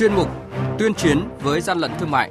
chuyên mục Tuyên chiến với gian lận thương mại.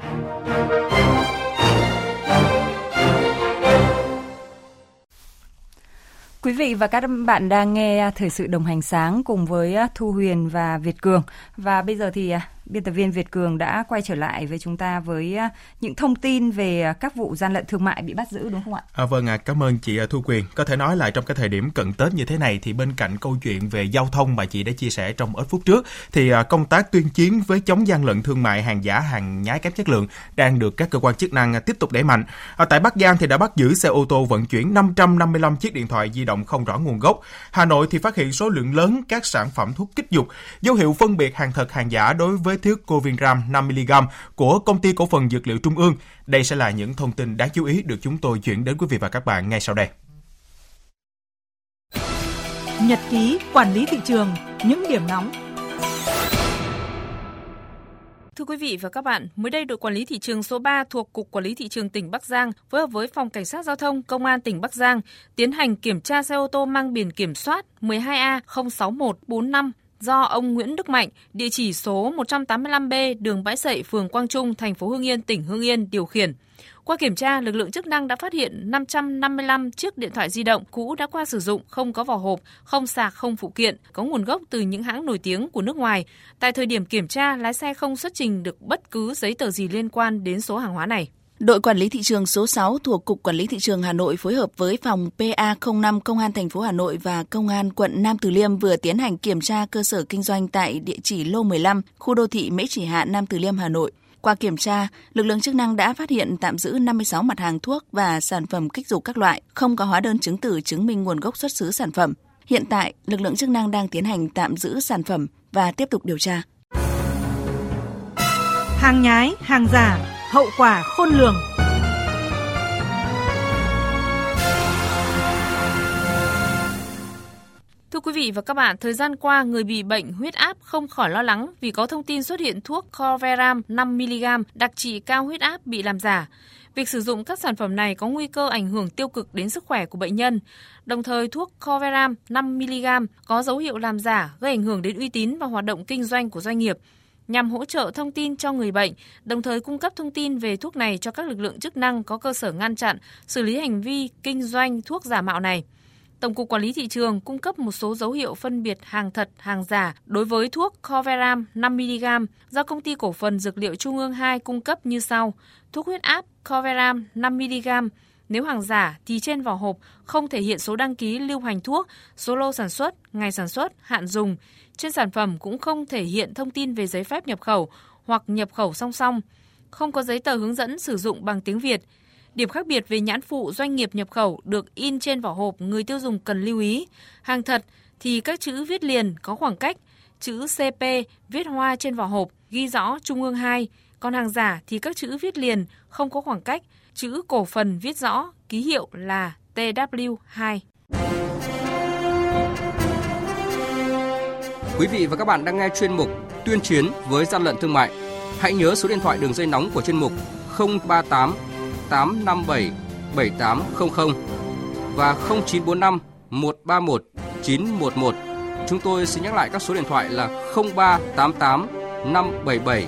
Quý vị và các bạn đang nghe thời sự đồng hành sáng cùng với Thu Huyền và Việt Cường. Và bây giờ thì à, biên tập viên Việt Cường đã quay trở lại với chúng ta với à, những thông tin về à, các vụ gian lận thương mại bị bắt giữ đúng không ạ? À, vâng ạ, à, cảm ơn chị à, Thu Quyền. Có thể nói là trong cái thời điểm cận Tết như thế này thì bên cạnh câu chuyện về giao thông mà chị đã chia sẻ trong ít phút trước thì công tác tuyên chiến với chống gian lận thương mại hàng giả, hàng nhái kém chất lượng đang được các cơ quan chức năng tiếp tục đẩy mạnh. À, tại Bắc Giang thì đã bắt giữ xe ô tô vận chuyển 555 chiếc điện thoại di động không rõ nguồn gốc. Hà Nội thì phát hiện số lượng lớn các sản phẩm thuốc kích dục, dấu hiệu phân biệt hàng thật hàng giả đối với thước Covinram 5mg của công ty cổ phần dược liệu Trung ương. Đây sẽ là những thông tin đáng chú ý được chúng tôi chuyển đến quý vị và các bạn ngay sau đây. Nhật ký quản lý thị trường, những điểm nóng Thưa quý vị và các bạn, mới đây đội quản lý thị trường số 3 thuộc Cục Quản lý thị trường tỉnh Bắc Giang phối hợp với Phòng Cảnh sát Giao thông Công an tỉnh Bắc Giang tiến hành kiểm tra xe ô tô mang biển kiểm soát 12A06145 do ông Nguyễn Đức Mạnh, địa chỉ số 185B đường Bãi Sậy, phường Quang Trung, thành phố Hưng Yên, tỉnh Hưng Yên điều khiển. Qua kiểm tra, lực lượng chức năng đã phát hiện 555 chiếc điện thoại di động cũ đã qua sử dụng, không có vỏ hộp, không sạc, không phụ kiện, có nguồn gốc từ những hãng nổi tiếng của nước ngoài. Tại thời điểm kiểm tra, lái xe không xuất trình được bất cứ giấy tờ gì liên quan đến số hàng hóa này. Đội quản lý thị trường số 6 thuộc Cục Quản lý thị trường Hà Nội phối hợp với phòng PA05 Công an thành phố Hà Nội và Công an quận Nam Từ Liêm vừa tiến hành kiểm tra cơ sở kinh doanh tại địa chỉ lô 15, khu đô thị Mễ Chỉ Hạ, Nam Từ Liêm, Hà Nội. Qua kiểm tra, lực lượng chức năng đã phát hiện tạm giữ 56 mặt hàng thuốc và sản phẩm kích dục các loại, không có hóa đơn chứng từ chứng minh nguồn gốc xuất xứ sản phẩm. Hiện tại, lực lượng chức năng đang tiến hành tạm giữ sản phẩm và tiếp tục điều tra. Hàng nhái, hàng giả, hậu quả khôn lường. Thưa quý vị và các bạn, thời gian qua, người bị bệnh huyết áp không khỏi lo lắng vì có thông tin xuất hiện thuốc Corveram 5mg đặc trị cao huyết áp bị làm giả. Việc sử dụng các sản phẩm này có nguy cơ ảnh hưởng tiêu cực đến sức khỏe của bệnh nhân. Đồng thời, thuốc Corveram 5mg có dấu hiệu làm giả gây ảnh hưởng đến uy tín và hoạt động kinh doanh của doanh nghiệp nhằm hỗ trợ thông tin cho người bệnh, đồng thời cung cấp thông tin về thuốc này cho các lực lượng chức năng có cơ sở ngăn chặn, xử lý hành vi kinh doanh thuốc giả mạo này. Tổng cục Quản lý thị trường cung cấp một số dấu hiệu phân biệt hàng thật, hàng giả đối với thuốc Coveram 5mg do công ty cổ phần dược liệu Trung ương 2 cung cấp như sau: thuốc huyết áp Coveram 5mg nếu hàng giả thì trên vỏ hộp không thể hiện số đăng ký lưu hành thuốc, số lô sản xuất, ngày sản xuất, hạn dùng. Trên sản phẩm cũng không thể hiện thông tin về giấy phép nhập khẩu hoặc nhập khẩu song song. Không có giấy tờ hướng dẫn sử dụng bằng tiếng Việt. Điểm khác biệt về nhãn phụ doanh nghiệp nhập khẩu được in trên vỏ hộp người tiêu dùng cần lưu ý. Hàng thật thì các chữ viết liền có khoảng cách, chữ CP viết hoa trên vỏ hộp ghi rõ Trung ương 2, còn hàng giả thì các chữ viết liền không có khoảng cách, chữ cổ phần viết rõ, ký hiệu là TW2. Quý vị và các bạn đang nghe chuyên mục Tuyên chiến với gian lận thương mại. Hãy nhớ số điện thoại đường dây nóng của chuyên mục 038 857 7800 và 0945 131 911. Chúng tôi xin nhắc lại các số điện thoại là 0388 577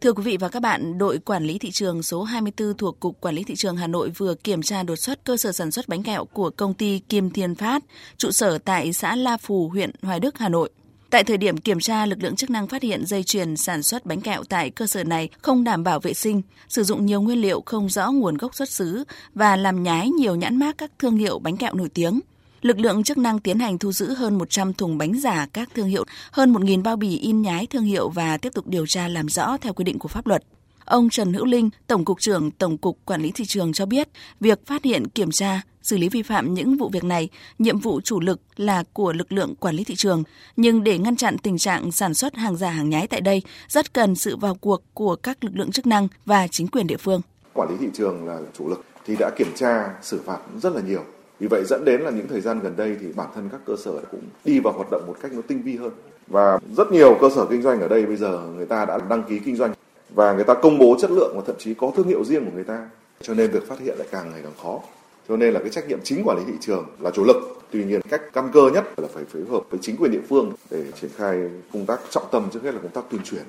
Thưa quý vị và các bạn, đội quản lý thị trường số 24 thuộc Cục Quản lý Thị trường Hà Nội vừa kiểm tra đột xuất cơ sở sản xuất bánh kẹo của công ty Kim Thiên Phát, trụ sở tại xã La Phù, huyện Hoài Đức, Hà Nội. Tại thời điểm kiểm tra, lực lượng chức năng phát hiện dây chuyền sản xuất bánh kẹo tại cơ sở này không đảm bảo vệ sinh, sử dụng nhiều nguyên liệu không rõ nguồn gốc xuất xứ và làm nhái nhiều nhãn mác các thương hiệu bánh kẹo nổi tiếng. Lực lượng chức năng tiến hành thu giữ hơn 100 thùng bánh giả các thương hiệu, hơn 1.000 bao bì in nhái thương hiệu và tiếp tục điều tra làm rõ theo quy định của pháp luật. Ông Trần Hữu Linh, Tổng cục trưởng Tổng cục Quản lý thị trường cho biết, việc phát hiện, kiểm tra, xử lý vi phạm những vụ việc này, nhiệm vụ chủ lực là của lực lượng quản lý thị trường, nhưng để ngăn chặn tình trạng sản xuất hàng giả hàng nhái tại đây, rất cần sự vào cuộc của các lực lượng chức năng và chính quyền địa phương. Quản lý thị trường là chủ lực thì đã kiểm tra xử phạt rất là nhiều. Vì vậy dẫn đến là những thời gian gần đây thì bản thân các cơ sở cũng đi vào hoạt động một cách nó tinh vi hơn. Và rất nhiều cơ sở kinh doanh ở đây bây giờ người ta đã đăng ký kinh doanh và người ta công bố chất lượng và thậm chí có thương hiệu riêng của người ta. Cho nên việc phát hiện lại càng ngày càng khó. Cho nên là cái trách nhiệm chính quản lý thị trường là chủ lực. Tuy nhiên cách căn cơ nhất là phải phối hợp với chính quyền địa phương để triển khai công tác trọng tâm trước hết là công tác tuyên truyền.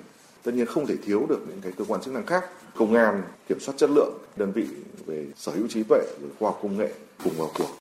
Tất nhiên không thể thiếu được những cái cơ quan chức năng khác, công an, kiểm soát chất lượng, đơn vị về sở hữu trí tuệ, khoa học công nghệ cùng vào cuộc.